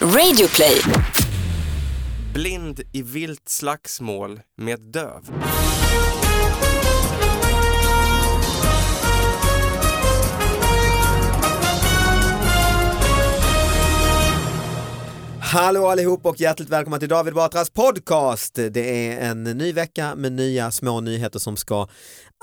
Radioplay. Blind i vilt slagsmål med döv. Hallå allihop och hjärtligt välkomna till David Batras podcast. Det är en ny vecka med nya små nyheter som ska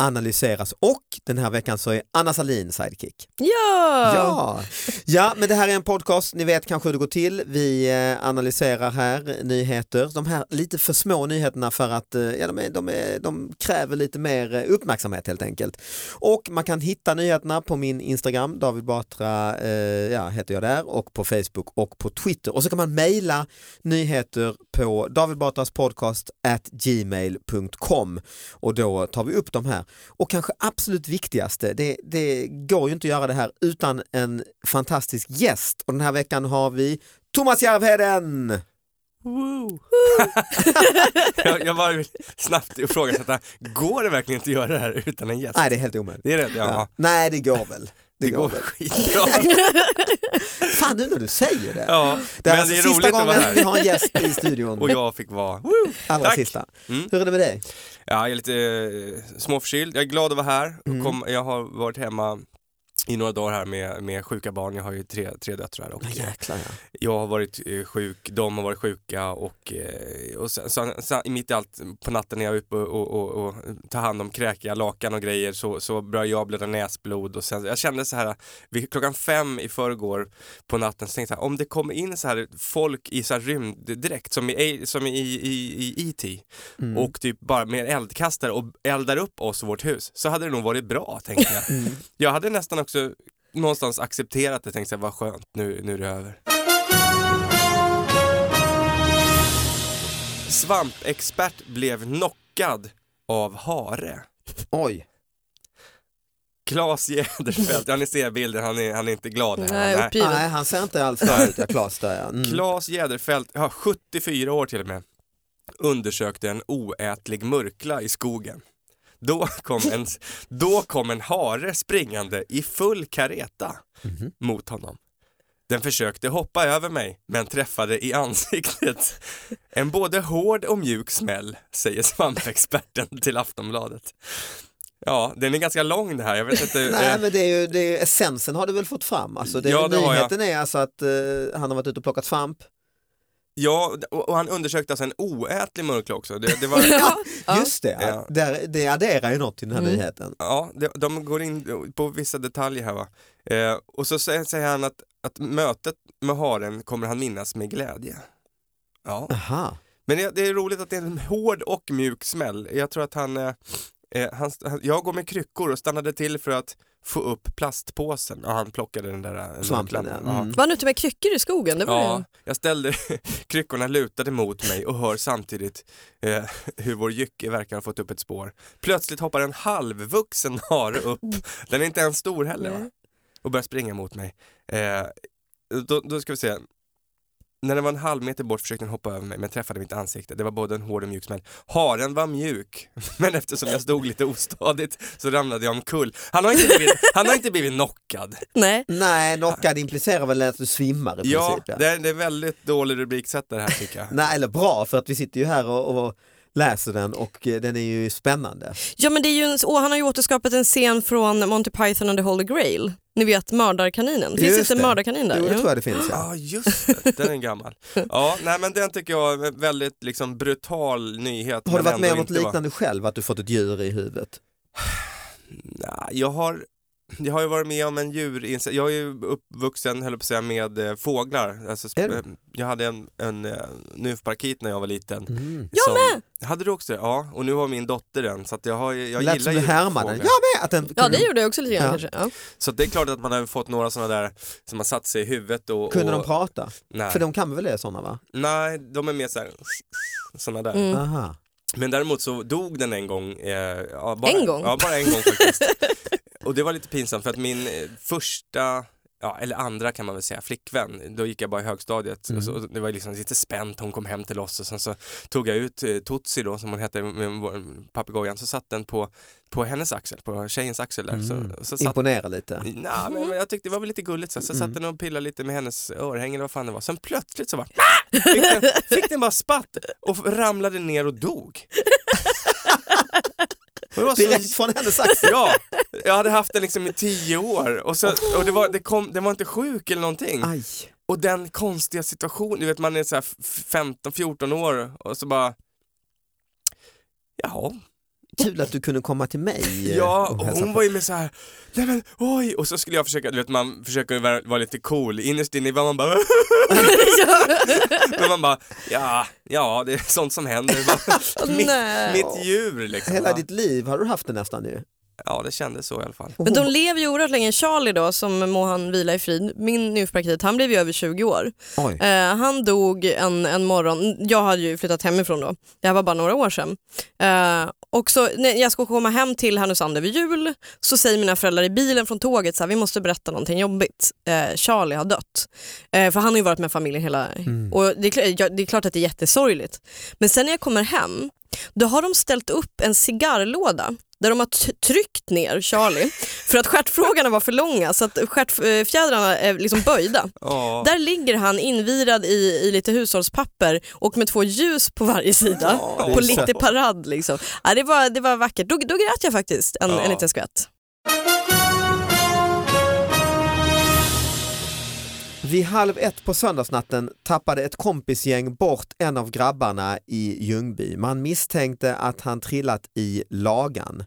analyseras och den här veckan så är Anna Salin sidekick. Ja! Ja, ja men det här är en podcast, ni vet kanske hur det går till. Vi eh, analyserar här nyheter, de här lite för små nyheterna för att eh, ja, de, är, de, är, de kräver lite mer eh, uppmärksamhet helt enkelt. Och man kan hitta nyheterna på min Instagram, David Batra eh, ja, heter jag där och på Facebook och på Twitter. Och så kan man mejla nyheter på David Batras podcast at gmail.com och då tar vi upp de här. Och kanske absolut viktigaste, det, det går ju inte att göra det här utan en fantastisk gäst och den här veckan har vi Thomas Järvheden! Woo. jag, jag bara vill snabbt ifrågasätta, går det verkligen inte att göra det här utan en gäst? Nej det är helt omöjligt. Det är det, ja. Ja. Nej det går väl. Det, Det går går väl. Fan nu när du säger det. Ja, Det är men alltså det är sista gången vi har en gäst i studion. Och jag fick vara, woo. Allra Tack. sista. Mm. Hur är det med dig? Ja, jag är lite eh, småförkyld. Jag är glad att vara här. Mm. Kom, jag har varit hemma i några dagar här med, med sjuka barn. Jag har ju tre, tre döttrar och Ja, jäklar ja. jag har varit eh, sjuk, de har varit sjuka och, eh, och sen, sen, sen, mitt i allt på natten när jag är uppe och, och, och, och tar hand om kräkiga lakan och grejer så, så börjar jag blöda näsblod och sen, jag kände så här, vid klockan fem i förrgår på natten så tänkte jag om det kommer in så här folk i så här rymd direkt som i, som i, i, i E.T. Mm. och typ bara med eldkastare och eldar upp oss och vårt hus så hade det nog varit bra tänkte jag. Mm. Jag hade nästan också någonstans accepterat det, tänkte jag vad skönt, nu, nu är det över. Svampexpert blev knockad av hare. Oj. Claes Jäderfelt, ja ni ser bilden, han är, han är inte glad här. Nej, Nej. Nej han ser inte alls bra ut, ja Klas där ja. Mm. Claes Jäderfelt, ja, 74 år till och med, undersökte en oätlig murkla i skogen. Då kom en, då kom en hare springande i full kareta Mhm. mot honom. Den försökte hoppa över mig men träffade i ansiktet. En både hård och mjuk smäll, säger svampexperten till Aftonbladet. Ja, den är ganska lång det här. Jag vet inte. Nej eh, men det är ju, det är, essensen har du väl fått fram? Alltså, det, Ja, det nyheten är alltså att eh, han har varit ute och plockat svamp. Ja, och han undersökte alltså en oätlig murkla också. Det, det var, Ja. Just det, Ja. Där, det adderar ju något till den här Mm. nyheten. Ja, de, de går in på vissa detaljer här va. Eh, och så säger, säger han att, att mötet med haren kommer han minnas med glädje. Ja, Aha. men det, det är roligt att det är en hård och mjuk smäll. Jag tror att han, eh, eh, han, han jag går med kryckor och stannade till för att få upp plastpåsen och han plockade den där Svampen, ja. Mm. Var han ute med kryckor i skogen? Det var Ja, ju... jag ställde kryckorna lutade mot mig och hör samtidigt eh, hur vår jycke verkar ha fått upp ett spår. Plötsligt hoppar en halvvuxen hare upp, den är inte ens stor heller va? Och börjar springa mot mig. Eh, då, då ska vi se. När den var en halv meter bort försökte den hoppa över mig men träffade mitt ansikte. Det var både en hård och mjuk smäll. Haren var mjuk, men eftersom jag stod lite ostadigt så ramlade jag omkull. Han har inte blivit, han har inte blivit knockad. Nej. Nej, knockad implicerar väl att du svimmar i Ja, princip. Ja. det är, det är väldigt dålig rubriksättare här tycker jag. Nej, eller bra för att vi sitter ju här och, och läser den och eh, den är ju spännande. Ja men det är ju en, han har ju återskapat en scen från Monty Python and the Holy Grail. Ni vet mördarkaninen. Finns Just inte en det. mördarkanin där? Jo, det tror jag det finns. Ja. Ja just det, den är gammal. Ja, nej men den tycker jag är en väldigt liksom brutal nyhet. Har du varit med om något inte var- liknande själv, att du fått ett djur i huvudet? Nej, jag har jag har ju varit med om en djur, jag är ju uppvuxen, höll på att säga, med eh, fåglar. Alltså, Är du? eh, jag hade en, en uh, nymfparakit när jag var liten. Mm. Jag med! Hade du också det? Ja, och nu har min dotter den, så att jag, har, ju- jag Lät gillar som du ju härmade den. fåglar. Jag med! Att den Ja det gjorde jag också lite grann Ja. kanske. Ja. Så det är klart att man har fått några sådana där som har satt sig i huvudet och... Kunde och, de prata? Nej. För de kan väl det sådana va? nej, de är mer såhär, sådana där. Mm. Aha. Men däremot så dog den en gång. Eh, ja, bara, En gång? Ja, bara en gång faktiskt. och det var lite pinsamt för att min eh, första ja, eller andra kan man väl säga, flickvän. Då gick jag bara i högstadiet. Mm. Så, det var liksom lite spänt, hon kom hem till oss och sen så tog jag ut eh, Tutsi då, som hon hette, med papegojan, så satt den på, på hennes axel, på tjejens axel där. Mm. Så, så satt, Imponera lite. Nej, men, men jag tyckte det var väl lite gulligt så, så Mm. satt den och pillade lite med hennes örhänge eller vad fan det var. Sen plötsligt så bara fick den, fick den bara spatt och ramlade ner och dog. Det så Direkt från hennes axel. Ja, jag hade haft den liksom i tio år och, så, och det var, det kom, den var inte sjuk eller någonting. Aj. Och den konstiga situationen, du vet man är så här 15-14 år och så bara Jaha, Kul att du kunde komma till mig. eh, ja, hon var ju med så här, nej men oj, och så skulle jag försöka, du vet man försöker vara, vara lite cool, innerst inne var man bara Men man bara, ja, ja det är sånt som händer, mitt, mitt djur liksom. Hela ditt liv har du haft det nästan ju. Ja det kändes så i alla fall. Men de lever ju oerhört länge. Charlie då, som må han vila i frid, min njurpraktit, han blev ju över 20 år. Oj. Eh, han dog en, en morgon, jag hade ju flyttat hemifrån då, det här var bara några år sedan. Eh, och så när jag ska komma hem till Härnösand över jul så säger mina föräldrar i bilen från tåget så här, vi måste berätta någonting jobbigt. Eh, Charlie har dött. Eh, för han har ju varit med familjen hela... Mm. Och det är, det är klart att det är jättesorgligt. Men sen när jag kommer hem, då har de ställt upp en cigarrlåda där de har tryckt ner Charlie för att stjärtfrågorna var för långa så att stjärtfjädrarna är liksom böjda. Ja. Där ligger han invirad i, i lite hushållspapper och med två ljus på varje sida. Är på lite parad liksom. Ja, det, var, det var vackert. Då, då grät jag faktiskt en, Ja. en liten skvätt. Vid halv ett på söndagsnatten tappade ett kompisgäng bort en av grabbarna i Ljungby. Man misstänkte att han trillat i lagan.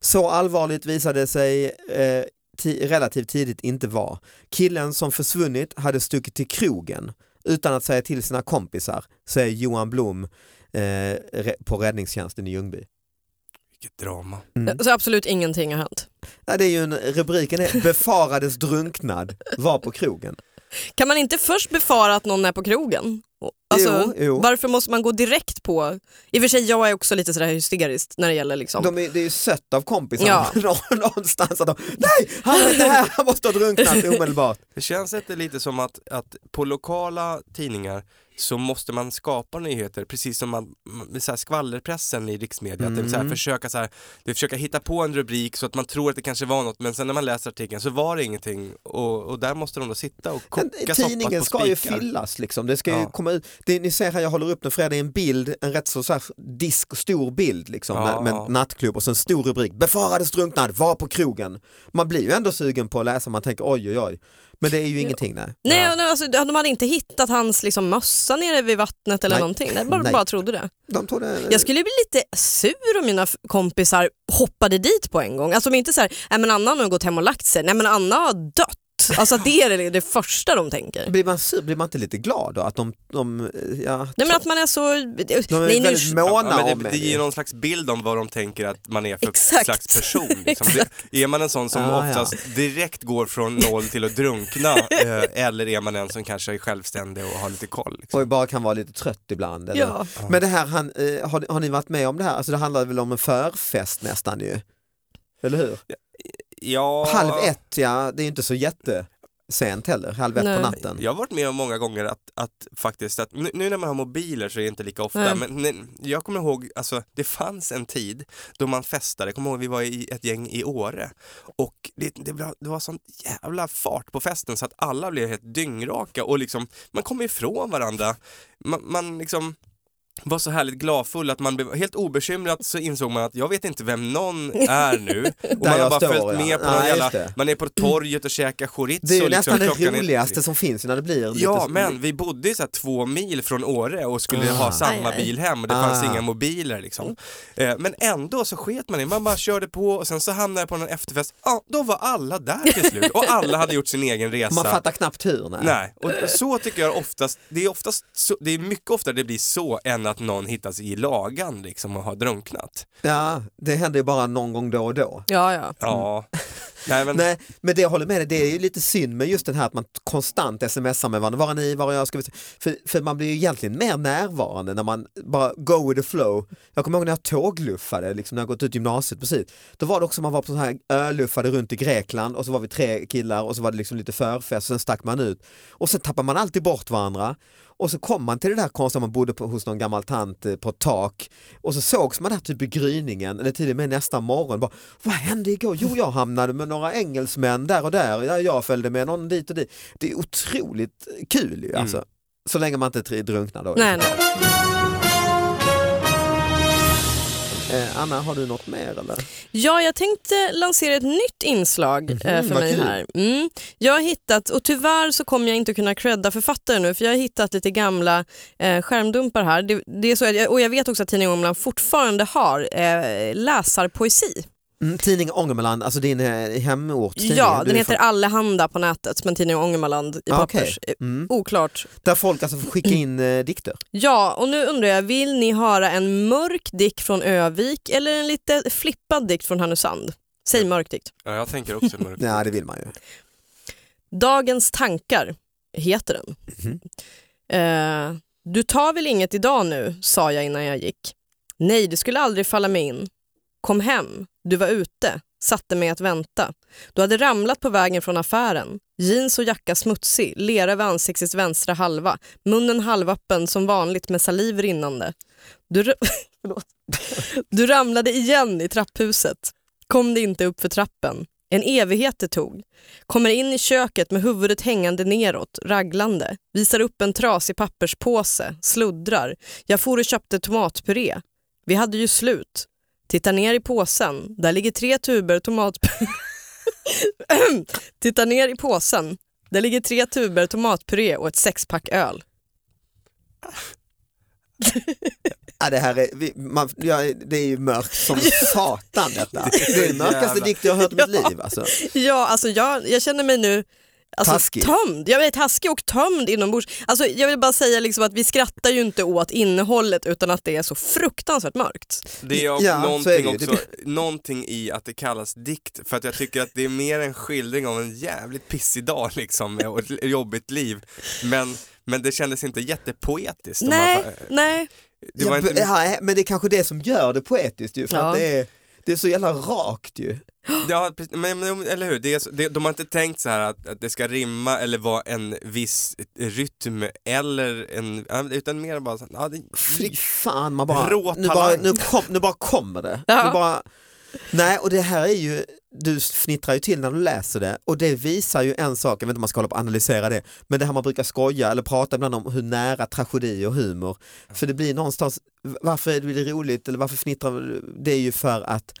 Så allvarligt visade sig eh, ti- relativt tidigt inte vara. Killen som försvunnit hade stuckit till krogen utan att säga till sina kompisar, säger Johan Blom eh, på räddningstjänsten i Ljungby. Vilket drama. Mm. Så absolut ingenting har hänt. Ja, det är ju en, rubriken är befarades drunknad, var på krogen. Kan man inte först befara att någon är på krogen? Alltså, Jo, jo. Varför måste man gå direkt på? I och för sig jag är också lite sådär hysteriskt när det gäller liksom. De är, det är ju sött av kompisar Ja. någonstans att de, nej han är inte här, han måste ha drunknat omedelbart. Det känns inte lite som att, att på lokala tidningar så måste man skapa nyheter precis som man, så här skvallerpressen i riksmedia. Att det så här, Mm. försöka, så här, det försöka hitta på en rubrik så att man tror att det kanske var något men sen när man läser artikeln så var det ingenting och, och där måste de då sitta och koka Men soppa Tidningen ska ju spikar. fyllas liksom. Det ska ju Ja. komma ut. Det, ni ser här, jag håller upp för er, det är en bild, en rätt så, så här disk, stor bild liksom Ja. med, med nattklubb och så en stor rubrik. Befarades drunknad, var på krogen. Man blir ju ändå sugen på att läsa, man tänker oj oj oj. Men det är ju ingenting nej. Nej, Ja. nej alltså, de hade inte hittat hans liksom, mössa nere vid vattnet eller Nej. någonting. De bara, Nej. bara trodde det. De tog det, Jag skulle bli lite sur om mina kompisar hoppade dit på en gång. Alltså om inte så här, nej men Anna har nog gått hem och lagt sig, nej men Anna har dött. Alltså att det är det, det första de tänker. blir man sur, blir man inte lite glad då? Att de, de, ja, Nej men att man är så... de är nej, nu, väldigt måna Ja, om det, det ger någon slags bild om vad de tänker att man är för Exakt. slags person. Liksom. Det, är man en sån som Ah, ja. oftast direkt går från noll till att drunkna eh, eller är man en som kanske är självständig och har lite koll? Liksom. och bara kan vara lite trött ibland. Eller? ja. Men det här, han, eh, har, har ni varit med om det här? Alltså det handlar väl om en förfest nästan ju? Eller hur? Ja, Halv ett, ja det är inte så jättesent heller, halv ett Nej. på natten. Jag har varit med om många gånger att, att faktiskt, att nu, nu när man har mobiler så är det inte lika ofta, Nej. men nej, jag kommer ihåg, alltså det fanns en tid då man festade, jag kommer ihåg vi var i ett gäng i Åre och det, det, var, det var sån jävla fart på festen så att alla blev helt dyngraka och liksom, man kom ifrån varandra, man, man liksom var så härligt gladfull att man blev helt obekymrat så insåg man att jag vet inte vem någon är nu och man har bara står, följt ja. med på Ja, någon just jävla, man är på torget och käkar chorizo Det är ju liksom, nästan det klockan är- roligaste som finns när det blir lite... Ja, men vi bodde så två mil från Åre och skulle Ah. ha samma bil hem och det Ah. fanns inga mobiler liksom. Eh, Men ändå så sket man i man bara körde på och sen så hamnade jag på någon efterfest, ja då var alla där till slut och alla hade gjort sin egen resa. Man fattar knappt hur. Nej. Nej, och så tycker jag oftast, det är oftast det är mycket oftare det blir så än att någon hittas i lagan liksom och har drunknat. Ja, det händer ju bara någon gång då och då. Ja, ja. Ja, Nej, men, Nej, men det jag håller med dig, det är ju lite synd med just den här att man konstant smsar med varandra, var är ni, var är jag, ska vi? För, för man blir ju egentligen mer närvarande när man bara go with the flow. Jag kommer ihåg när jag tågluffade, liksom, när jag gått ut gymnasiet precis. Då var det också man var på så här öluffade runt i Grekland och så var vi tre killar och så var det liksom lite förfest och sen stack man ut. Och sen tappar man alltid bort varandra. Och så kom man till det där konstiga, man bodde på, hos någon gammal tant eh, på ett tak och så sågs man där typ i gryningen eller till och med nästa morgon. Bara, Vad hände igår? Jo, jag hamnade med några engelsmän där och där. Ja, Jag följde med någon dit och dit. Det är otroligt kul ju alltså. Så länge man inte drunknar då. Nej, nej. Anna, har du något mer eller? Ja, jag tänkte lansera ett nytt inslag eh, för mig kul. här. Mm. Jag har hittat, och tyvärr så kommer jag inte kunna credda författare nu, för jag har hittat lite gamla eh, skärmdumpar här. Det, det är så och jag vet också att Tidningen Ångermanland fortfarande har eh, läsarpoesi. Mm, tidning Ångermanland, alltså din eh, hemort. tidning. Ja, den heter från- Allehanda på nätet, men Tidningen Ångermanland i Ah, pappers. Eh, Mm. Oklart. Där folk alltså får skicka in eh, dikter. Ja, och nu undrar jag, vill ni höra en mörk dikt från Övik eller en lite flippad dikt från Härnösand? Säg mörk dikt. ja, jag tänker också mörkt. Ja, det vill man ju. Dagens tankar heter den. Mhm. Eh, du tar väl inget idag nu, sa jag innan jag gick. Nej, det skulle aldrig falla mig in. Kom hem, du var ute, satte mig att vänta. Du hade ramlat på vägen från affären. Jeans och jacka smutsig, lera vid ansiktets vänstra halva, munnen halvöppen som vanligt med saliv rinnande. Du, du ramlade igen i trapphuset. Kom det inte upp för trappen. En evighet det tog. Kommer in i köket med huvudet hängande neråt, raglande. Visar upp en trasig papperspåse, sluddrar. Jag for och köpte tomatpuré. Vi hade ju slut. Tittar ner i påsen. Där ligger tre tuber tomatpuré. Tittar ner i påsen. Där ligger tre tuber tomatpuré och ett sexpack öl. Ja, det här är, vi, man, ja, det är ju mörkt som satan detta. Det är den mörkaste dikt jag har hört i mitt liv. Alltså. Ja, alltså jag, jag känner mig nu alltså, Taskig. tömd. Jag är taskig och tömd inombords. Alltså, jag vill bara säga liksom att vi skrattar ju inte åt innehållet utan att det är så fruktansvärt mörkt. Det är Ja, så är någonting, det också, någonting i att det kallas dikt, för att jag tycker att det är mer en skildring av en jävligt pissig dag liksom, och ett jobbigt liv. Men, men det kändes inte jättepoetiskt. Nej, man nej. det var Ja, inte, ja, men det är kanske det som gör det poetiskt ju, för Ja. att det är, det är så jävla rakt ju. ja, men, men, eller hur, det är, så- det, de har inte tänkt så här att, att det ska rimma eller vara en viss rytm eller en, utan mer bara så, ja, det, Fy fan, man bara, nu bara, nu, kom, nu bara kommer det. Ja. Nu bara, nej, och det här är ju, du fnittrar ju till när du läser det och det visar ju en sak, jag vet inte om man ska hålla på och analysera det, men det här man brukar skoja eller prata ibland om hur nära tragedi och humor, för det blir någonstans, varför är det roligt eller varför fnittrar du? Det är ju för att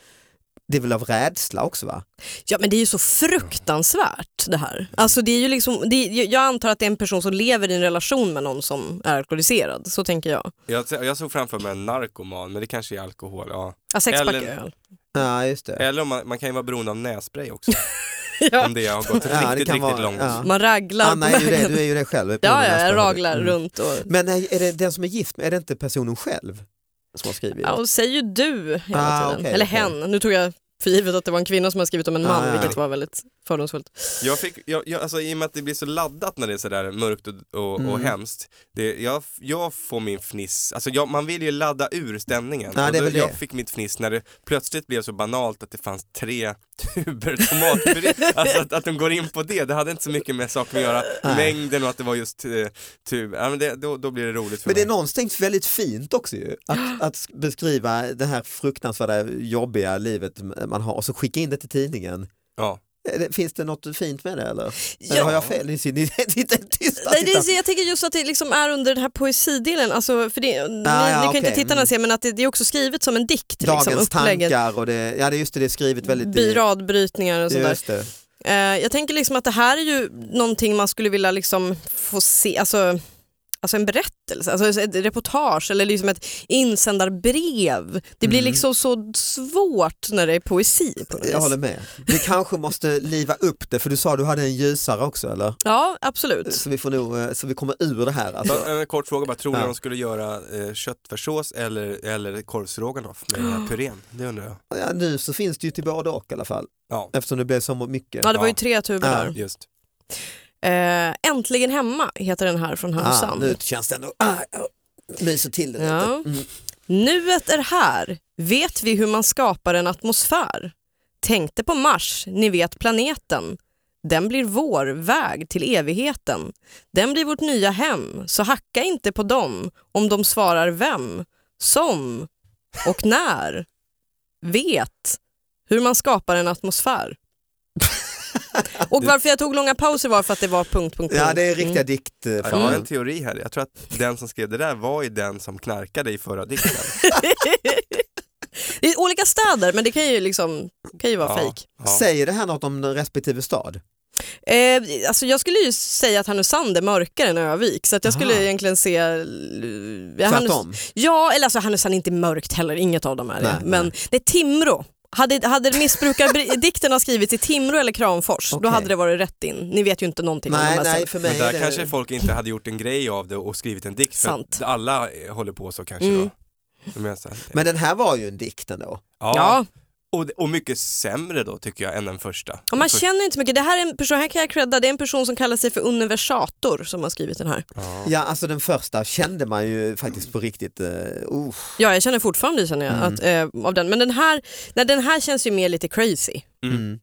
det är väl av rädsla också va? Ja men det är ju så fruktansvärt det här. Alltså det är ju liksom, det, jag antar att det är en person som lever i en relation med någon som är alkoholiserad, så tänker jag. jag, jag såg framför mig en narkoman, men det kanske är alkohol, ja. Ja, sexpack Eller- öl. Ja just det. Eller om man, man kan ju vara beroende av nässpray också, Ja. om det har gått Ja, det riktigt, kan riktigt vara- långt. ja. Man raglar Anna är ju det, du är ju det själv. Ja, ja, jag raglar Mm. runt och, Men är är det den som är gift är det inte personen själv som har skrivit? ja, och säger ju du hela Ah, tiden. okej, Eller okej. hen, nu tog jag för givet att det var en kvinna som har skrivit om en man, Ah, ja. vilket var väldigt fördomsfullt. Jag fick, jag, jag, alltså, I och med att det blir så laddat när det är sådär mörkt och, och, och Mm. hemskt, det, jag, jag får min fniss, alltså jag, man vill ju ladda ur stämningen. Ja, Och då. Jag fick mitt fniss när det plötsligt blev så banalt att det fanns tre tuber tomatpuré, alltså att, att de går in på det, det hade inte så mycket med saken att göra, Nej. mängden och att det var just eh, tub, ja, men det, då, då blir det roligt för Men det är mig. någonstans väldigt fint också ju, att, att beskriva det här fruktansvärda jobbiga livet man har och så skicka in det till tidningen. Ja. Det- Finns det något fint med det eller? Eller Ja. har jag fel? Ni ni sitter tysta. Nej, det titta. jag tänker just att det liksom är under den här poesidelen, alltså, för det, ni, ja, ni kan okej, inte tittarna mm. se men att det, det är också skrivet som en dikt. Dagens liksom, upplägget. tankar och det, ja det just det, det är skrivet väldigt By- Radbrytningar och sådär. Eh, jag tänker liksom att det här är ju någonting man skulle vilja liksom få se, alltså alltså en berättelse, alltså ett reportage eller liksom ett insändarbrev. Det blir Mm. liksom så svårt när det är poesi på något Jag håller med. Vi kanske måste liva upp det för du sa du hade en ljusare också eller? Ja, absolut. Så vi får nog, eh, så vi kommer ur det här. Alltså. En kort fråga bara, tror ni Ja. de skulle göra eh, köttfärssås eller, eller korvstroganoff med här purén? Det undrar jag. Ja, nu så finns det ju till både och i alla fall. Ja, Eftersom det blev så mycket. Ja, det var ju tre tuber Ja. där. just. Eh, Äntligen hemma heter den här från ah, Härnösand. nu känns det ändå, ah, ah, myser till det Ja. lite. Mm. Nuet är här. Vet vi hur man skapar en atmosfär? Tänkte på Mars, ni vet planeten. Den blir vår väg till evigheten. Den blir vårt nya hem, så hacka inte på dem om de svarar vem, som och när. Vet hur man skapar en atmosfär. Och varför jag tog långa pauser var för att det var punkt, punkt, punkt. Ja det är riktiga Mm. dikt. Jag har en teori här, jag tror att den som skrev det där var ju den som knarkade i förra dikten. Är olika städer men det kan ju, liksom, kan ju vara Ja, fejk. ja. Säger det här något om den respektive stad? Eh, alltså jag skulle ju säga att Härnösand är mörkare än Övik så att jag skulle Aha. egentligen se... eh, Tvärtom? Ja, eller alltså Härnösand är inte mörkt heller, inget av dem är det. Nej, Men nej. det är Timrå. Hade, hade missbrukardikten ha skrivits i Timrå eller Kramfors, då Okej. hade det varit rätt in. Ni vet ju inte någonting om de Nej, här nej för mig Men är där det... kanske folk inte hade gjort en grej av det och skrivit en dikt. Sant. alla håller på så kanske Mm. då. Men den här var ju en dikt ändå. ja. Och, och mycket sämre då tycker jag än den första. och man känner inte så mycket. Det här är en person, här kan jag credda, det är en person som kallar sig för universator som har skrivit den här. ja. Ja alltså den första kände man ju faktiskt på riktigt, uh, uh. Ja, jag känner fortfarande känner jag, Mm. att, eh, av den. Men den här, nej, den här känns ju mer lite crazy. Mm.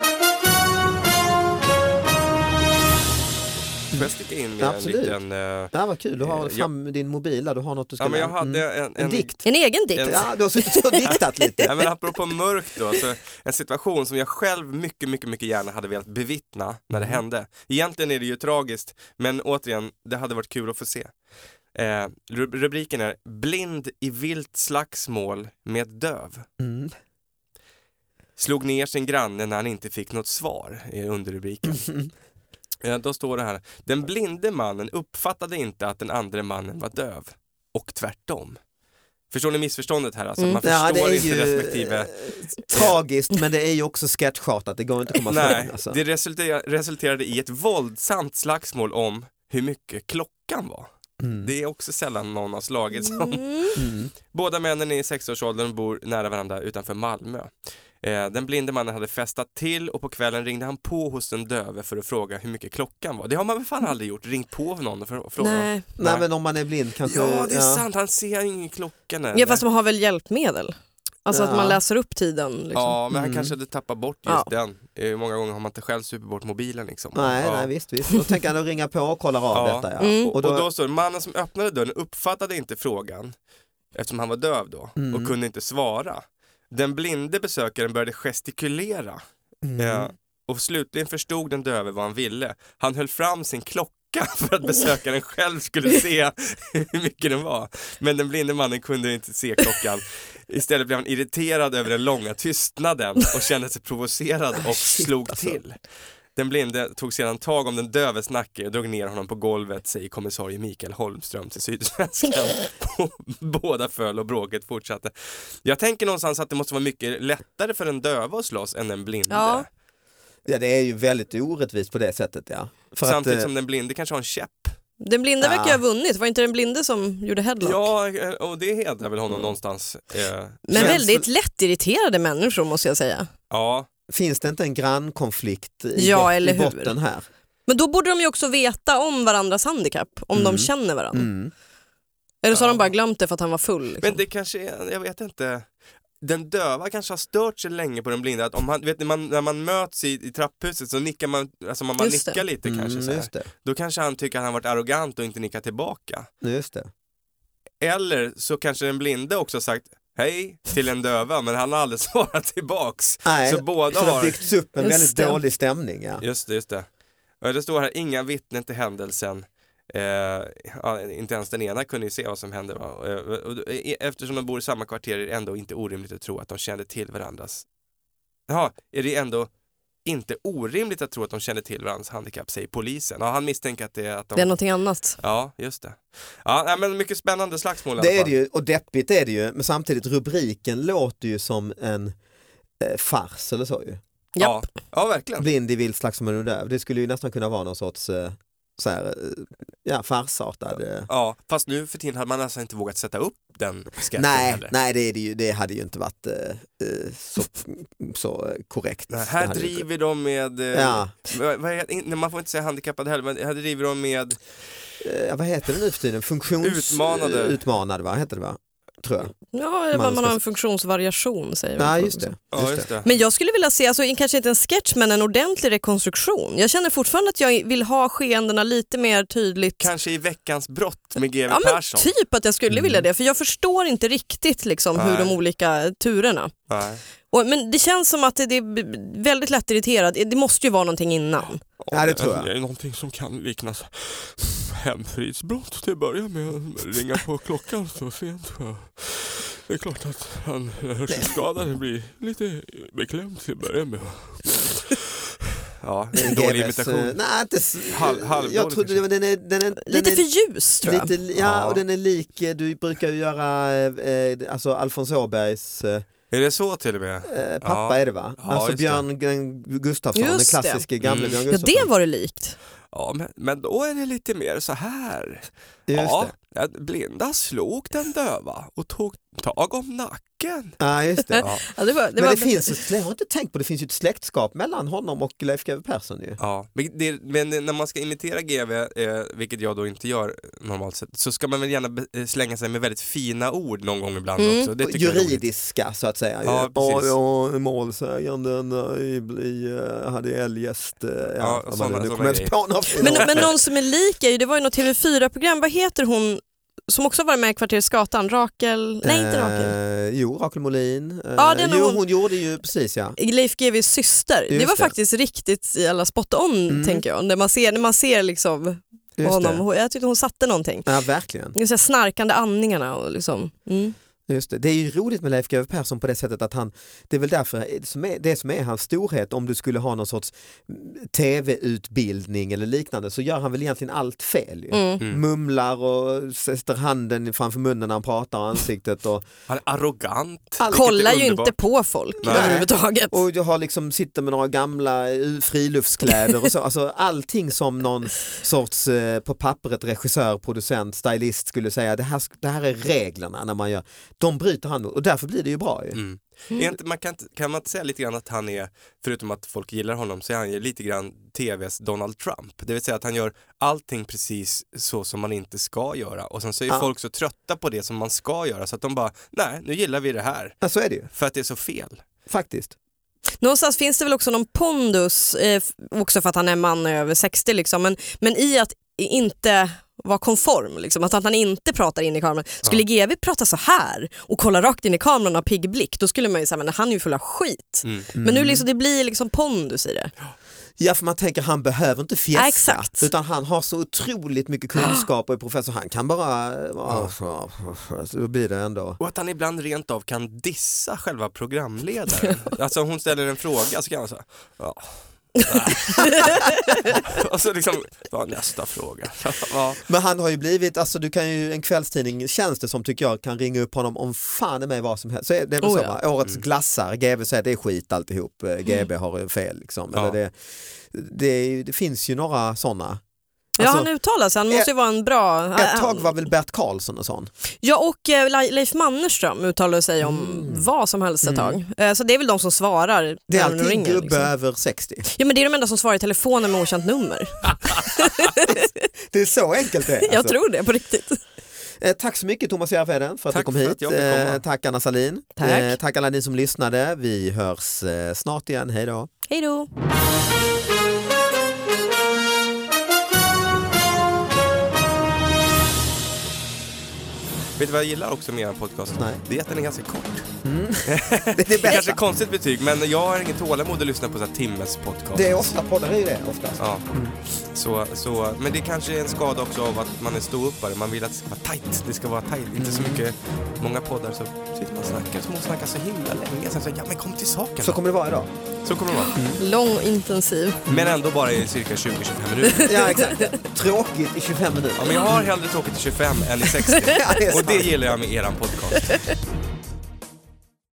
Får jag sticka in med Absolut. en liten... eh, Det här var kul, du har Eh, fram din mobil där, du har något du ska ja men jag hade Mm. en, en, dikt. En egen dikt. En- Ja, du har suttit och diktat lite. Ja, men apropå mörkt då, så en situation som jag själv mycket, mycket, mycket gärna hade velat bevittna när det Mm. hände. Egentligen är det ju tragiskt, men återigen, det hade varit kul att få se. Eh, ru- rubriken är Blind i vilt slagsmål med döv. Mm. Slog ner sin granne när han inte fick något svar, är underrubriken. Ja, då står det här, den blinde mannen uppfattade inte att den andra mannen var döv. Och tvärtom. Förstår ni missförståndet här? Alltså, Mm. Man Ja, förstår är inte ju respektive eh, tragiskt men det är ju också sketchartat, det går inte att komma Nej. Alltså. det resulter- resulterade i ett våldsamt slagsmål om hur mycket klockan var. Mm. Det är också sällan någon har slagits om. Mm. Mm. Båda männen är i sexårsåldern och bor nära varandra utanför Malmö. Eh, den blinde mannen hade festat till och på kvällen ringde han på hos den döve för att fråga hur mycket klockan var. Det har man väl fan aldrig gjort, ringt på någon för att fråga. Nej. Nej men om man är blind kanske... Ja, det är sant, han ser ingen klocka. Nej. Ja, fast de har väl hjälpmedel? Alltså att Ja. man läser upp tiden. Liksom. Ja, men han Mm. kanske hade tappat bort just Ja. den. Eh, Hur många gånger har man inte själv supit bort mobilen liksom? Nej, ja. nej visst, visst. Då tänker han att ringa på och kollar av Ja. detta. Ja. Mm. Och, Och då- då, står det, mannen som öppnade dörren uppfattade inte frågan eftersom han var döv då Mm. och kunde inte svara. Den blinde besökaren började gestikulera Mm. eh, och slutligen förstod den döve vad han ville. Han höll fram sin klocka för att besökaren själv skulle se hur mycket den var. Men den blinde mannen kunde inte se klockan. Istället blev han irriterad över den långa tystnaden och kände sig provocerad och Shit, slog alltså. till. Den blinde tog sedan tag om den döves nacke och drog ner honom på golvet, säger kommissarie Mikael Holmström till Sydsvenskan. Båda föll och bråket fortsatte. Jag tänker någonstans att det måste vara mycket lättare för den döva att slåss än den blinde. Ja. Ja det är ju väldigt orättvist på det sättet ja. För Samtidigt att, eh, som den blinde kanske har en käpp. Den blinde verkar ju ha vunnit, var inte den blinde som gjorde headlock? Ja, eh, och det hedrar väl honom någonstans. Eh, Men väldigt lättirriterade människor måste jag säga. Ja, finns det inte en grannkonflikt i, Ja, bot- eller i botten här? Men då borde de ju också veta om varandras handikapp, om Mm. de känner varandra. Mm. Eller så har Ja. de bara glömt det för att han var full. Liksom. men det kanske är, jag vet inte. Den döva kanske har stört sig länge på den blinda. Att om man, vet ni, man, när man möts i, i trapphuset så nickar man, alltså man bara nickar lite kanske Mm, så just det. Då kanske han tycker att han varit arrogant och inte nickar tillbaka. Just det. Eller så kanske den blinde också sagt hej till en döva men han har aldrig svarat tillbaks. Nej, Så båda så det har byggts upp en Just väldigt det. dålig stämning. Ja. Just det, just det. Och det står här, inga vittnen till händelsen. Eh, inte ens den ena kunde ju se vad som hände. Va? Eh, eh, eftersom de bor i samma kvarter är det ändå inte orimligt att tro att de kände till varandras. Jaha, är det ändå inte orimligt att tro att de känner till varandras handikapp, säger polisen. Ja, han misstänker att det är att de... Det är någonting annat. Ja, just det. Ja, men mycket spännande slagsmål Det är det ju och deppigt är det ju men samtidigt rubriken låter ju som en eh, fars eller så ju. Ja, ja, verkligen. Blind i vilt slagsmål med döv. Det skulle ju nästan kunna vara någon sorts eh, så här, eh, ja, farsartad. Eh. Ja, fast nu för tiden hade man nästan inte vågat sätta upp den sketchen Nej, heller. nej det, är det, ju, det hade ju inte varit eh, eh, så, så korrekt. Nej, här inte- driver de med, eh, Ja. vad, man får inte säga handikappade heller, men här driver de med, Eh, vad heter det nu för tiden? Funktions... Utmanade. eh, Utmanade va, heter det va? Tror jag. Ja, Man man, man har en funktionsvariation säger man. Nej just det. ja just det. Men jag skulle vilja se, alltså, kanske inte en sketch men en ordentlig rekonstruktion. Jag känner fortfarande att jag vill ha skeendena lite mer tydligt. Kanske i veckans brott med GW Ja men Persson. typ att jag skulle vilja det för jag förstår inte riktigt liksom, hur de olika turerna. Nej. Och, men det känns som att det, det är väldigt lätt irriterad. Det måste ju vara någonting innan. Ja, det tror jag. Det är någonting som kan liknas hemfridsbrott till att börja med. Ringa på klockan så sent. Det är klart att han hörselskadade blir lite beklämd till att börja med. Ja, det är en dålig GVs, eh, imitation. Nej, inte, Halv- halvdålig jag trodde den är, den är, den Lite är, för ljus tror jag. lite, ja, Ja. och den är lik, eh, du brukar ju göra eh, alltså Alfons Åbergs eh, Är det så till och med? eh, pappa Ja. är det va? Ja, alltså det. Björn G- Gustafsson, den Just det. klassiske gamle Mm. Björn Ja Gustafsson. det var det likt. Ja, men, men då är det lite mer så här. Just ja, det. blinda slog den döva och tog tag om nacken. Ja, just det. Ja, Ja, det var, det Men var det finns, jag har inte tänkt på, det finns ju ett släktskap mellan honom och Leif GW Persson ju. ja. Men, det, men när man ska imitera GV, eh, vilket jag då inte gör normalt sett, så ska man väl gärna eh, slänga sig med väldigt fina ord någon gång ibland Mm. också. Det. Juridiska så att säga. Ja, precis. och, och målsäganden eh, i, i, eh, hade eljest, eh, ja, Ja, man nu kommer jag inte på något. Men, men någon som är lik är ju, det var ju något TV4-program, vad heter hon som också var med i Kvarteret Skatan? Rakel? Nej inte Rakel. Eh, jo, Rakel Molin. Eh, Ja, den jo, hon- hon gjorde ju precis ja. Leif GWs syster. det Just var det. faktiskt riktigt jävla spot on Mm. tänker jag. När man ser, när man ser liksom Just honom. det. Jag tyckte hon satte någonting. Ja, verkligen. Det här snarkande andningarna och liksom. Mm. Just det. det är ju roligt med Leif GW Persson på det sättet att han, det är väl därför det som är, det som är hans storhet om du skulle ha någon sorts mm, tv-utbildning eller liknande så gör han väl egentligen allt fel. Ju. Mm. Mm. Mumlar och sätter handen framför munnen när han pratar och ansiktet och, Han är arrogant. Allt- Kollar ju inte på folk Nej. överhuvudtaget. och jag har liksom, sitter med några gamla eh, friluftskläder och så. Alltså, allting som någon sorts eh, på pappret regissör, producent, stylist skulle säga det här, det här är reglerna när man gör. De bryter han mot och därför blir det ju bra. Ju. Mm. Är inte, man kan, inte- kan man inte säga lite grann att han är, förutom att folk gillar honom, så är han ju lite grann TVs Donald Trump. Det vill säga att han gör allting precis så som man inte ska göra och sen så är Ja. folk så trötta på det som man ska göra så att de bara, nej nu gillar vi det här. Ja, så är det ju, För att det är så fel. faktiskt. Någonstans finns det väl också någon pondus, eh, också för att han är man över 60 liksom, men, men i att inte vara konform, liksom, att han inte pratar in i kameran. Skulle GW prata så här och kolla rakt in i kameran och ha pigg blick, då skulle man ju säga men han är ju full av skit. Mm. Men nu liksom, det blir liksom pondus i det. Ja för man tänker han behöver inte fjäska Ja, utan han har så otroligt mycket kunskap och är professor. Han kan bara, ja, så, blir det ändå. Och att han ibland rent av kan dissa själva programledaren. alltså hon ställer en fråga så kan han säga, ja. Nej." och så liksom, ja, nästa fråga. ja. Men han har ju blivit, alltså du kan ju, en kvällstidning känns det som tycker jag kan ringa upp honom om fan i mig vad som helst. Så är det är Oh, så, ja. va? Årets glassar, GB säger det är skit alltihop, Eh, GB har fel liksom. Ja. Eller det, det, det finns ju några sådana. Ja Alltså, han uttalar sig, han måste ju vara en bra... Ett tag var väl Bert Karlsson och sån. Ja och eh, Le- Leif Mannerström uttalar sig om Mm. vad som helst ett tag. Eh, Så det är väl de som svarar Det är alltid ringer. gubbe Liksom. över 60. Ja men det är de enda som svarar i telefonen med okänt nummer. Det är så enkelt det är. Jag alltså. tror det på riktigt. Eh, tack så mycket Thomas Järvheden för att Tack du kom hit. jag. Eh, tack Anna Salin. Tack. Tack alla ni som lyssnade. Vi hörs snart igen. Hej då. Hej då. Vet du vad jag gillar också med er podcast? Nej. Det är att den är ganska kort. Det är det är kanske bästa. ett konstigt betyg, men jag har ingen tålamod att lyssna på så här timmes podcast. Det är ofta poddar är ju det oftast. Ja. Så, så, men det kanske är en skada också av att man är ståuppare. Man vill att det ska vara tajt. Det ska vara tajt. Inte så mycket, många poddar så sitter man och snackar, så man snackar så himla länge. Sen så, ja men kom till saken. Så kommer det vara idag. Så kommer det vara. Lång och intensiv. Men ändå bara i cirka 20-25 minuter. Ja, exakt. Tråkigt i 25 minuter. Ja, men jag har hellre tråkigt i 25 än i 60. Ja, det Och det gillar jag med eran podcast.